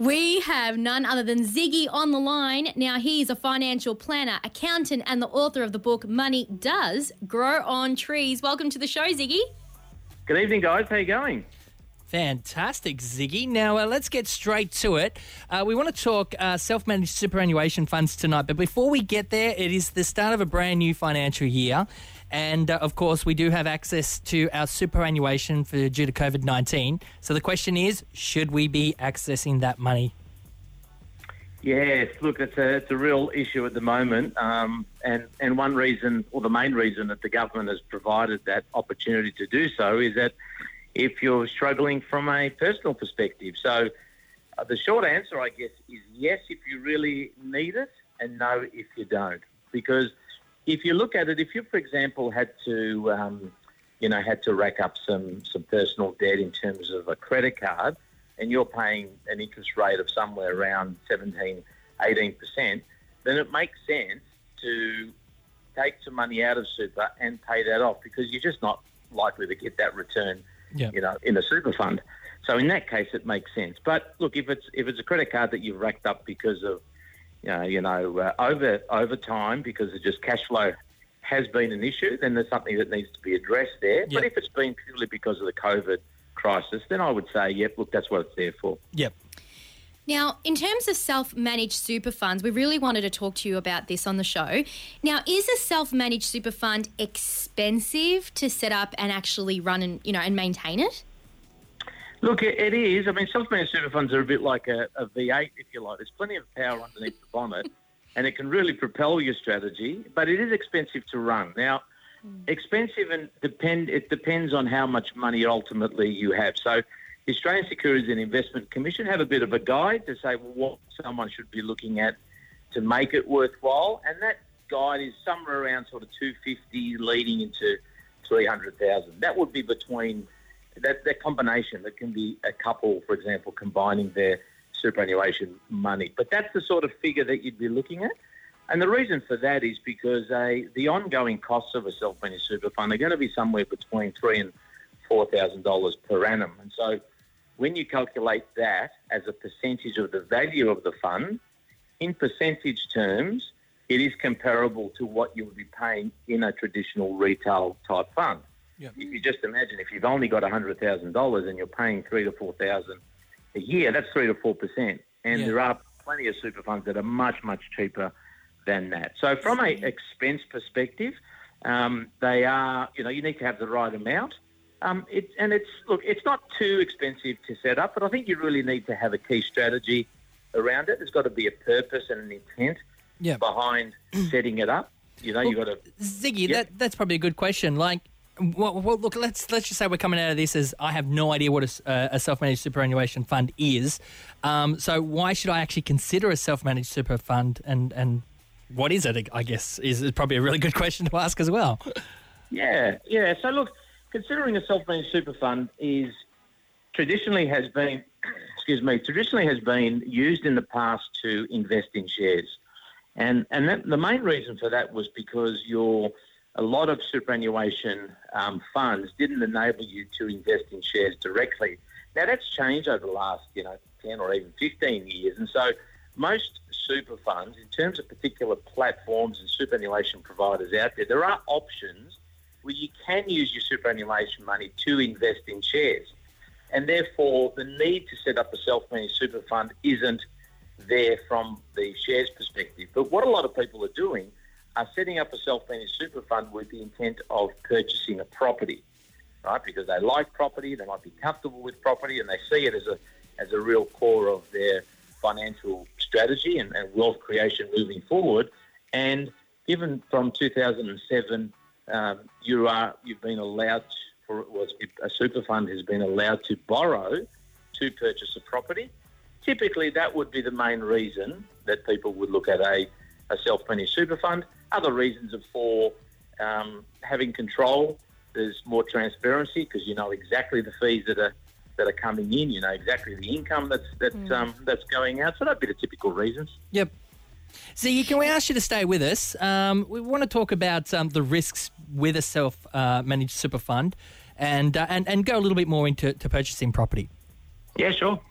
We have none other than Ziggy on the line. Now, he's a financial planner, accountant, and the author of the book Money Does Grow on Trees. Welcome to the show, Ziggy. Good evening, guys. How you going? Fantastic, Ziggy. Now, uh, let's get straight to it. Uh, we want to talk uh, self managed superannuation funds tonight, but before we get there, it is the start of a brand new financial year. And uh, of course, we do have access to our superannuation for due to COVID 19. So the question is should we be accessing that money? Yes, look, it's a, it's a real issue at the moment. Um, and, and one reason, or the main reason that the government has provided that opportunity to do so is that if you're struggling from a personal perspective. So uh, the short answer, I guess, is yes if you really need it, and no if you don't. Because if you look at it, if you, for example, had to, um, you know, had to rack up some some personal debt in terms of a credit card, and you're paying an interest rate of somewhere around 17, 18 percent, then it makes sense to take some money out of super and pay that off because you're just not likely to get that return, you know, in a super fund. So in that case, it makes sense. But look, if it's if it's a credit card that you've racked up because of you know, you know uh, over over time because of just cash flow has been an issue, then there's something that needs to be addressed there. But if it's been purely because of the COVID crisis, then I would say, yep, look, that's what it's there for. Yep. Now, in terms of self managed super funds, we really wanted to talk to you about this on the show. Now, is a self managed super fund expensive to set up and actually run and, you know, and maintain it? Look, it, it is. I mean, self-managed super funds are a bit like a, a V8, if you like. There's plenty of power underneath the bonnet, and it can really propel your strategy. But it is expensive to run. Now, mm. expensive and depend. It depends on how much money ultimately you have. So, the Australian Securities and Investment Commission have a bit of a guide to say what someone should be looking at to make it worthwhile, and that guide is somewhere around sort of 250 leading into 300,000. That would be between that, that combination that can be a couple, for example, combining their superannuation money. But that's the sort of figure that you'd be looking at. And the reason for that is because uh, the ongoing costs of a self-managed super fund are going to be somewhere between three and four thousand dollars per annum. And so, when you calculate that as a percentage of the value of the fund, in percentage terms, it is comparable to what you would be paying in a traditional retail type fund. Yep. If you just imagine if you've only got hundred thousand dollars and you're paying three to four thousand a year, that's three to four percent. And Yeah. there are plenty of super funds that are much much cheaper than that. So from a expense perspective, um, they are you know you need to have the right amount. Um, it, and it's look, it's not too expensive to set up, but I think you really need to have a key strategy around it. There's got to be a purpose and an intent Yeah. behind setting it up. You know, you got to Ziggy, Yeah. that, that's probably a good question. Like, well, well, look, let's let's just say we're coming out of this as I have no idea what a, uh, a self-managed superannuation fund is. Um, so why should I actually consider a self-managed super fund, and and what is it? I guess is, is probably a really good question to ask as well. Yeah, yeah. So look, considering a self-managed super fund is traditionally has been, excuse me, traditionally has been used in the past to invest in shares, and and that, the main reason for that was because your a lot of superannuation um, funds didn't enable you to invest in shares directly. Now that's changed over the last, you know, ten or even fifteen years, and so most super funds, in terms of particular platforms and superannuation providers out there, there are options where you can use your superannuation money to invest in shares. And therefore, the need to set up a self managed super fund isn't there from the shares perspective. But what a lot of people are doing are setting up a self managed super fund with the intent of purchasing a property, right? Because they like property, they might be comfortable with property, and they see it as a, as a real core of their financial strategy and, and wealth creation moving forward. And given from 2007, um, you are you've been allowed for was a super fund has been allowed to borrow to purchase a property. Typically, that would be the main reason that people would look at a, a self-managed super fund. Other reasons are for um, having control. There's more transparency because you know exactly the fees that are that are coming in. You know exactly the income that's that's um, that's going out. So that'd be the typical reasons. Yep. Ziggy, can we ask you to stay with us? Um, we want to talk about um, the risks with a self-managed super fund, and uh, and and go a little bit more into to purchasing property. Yeah, sure.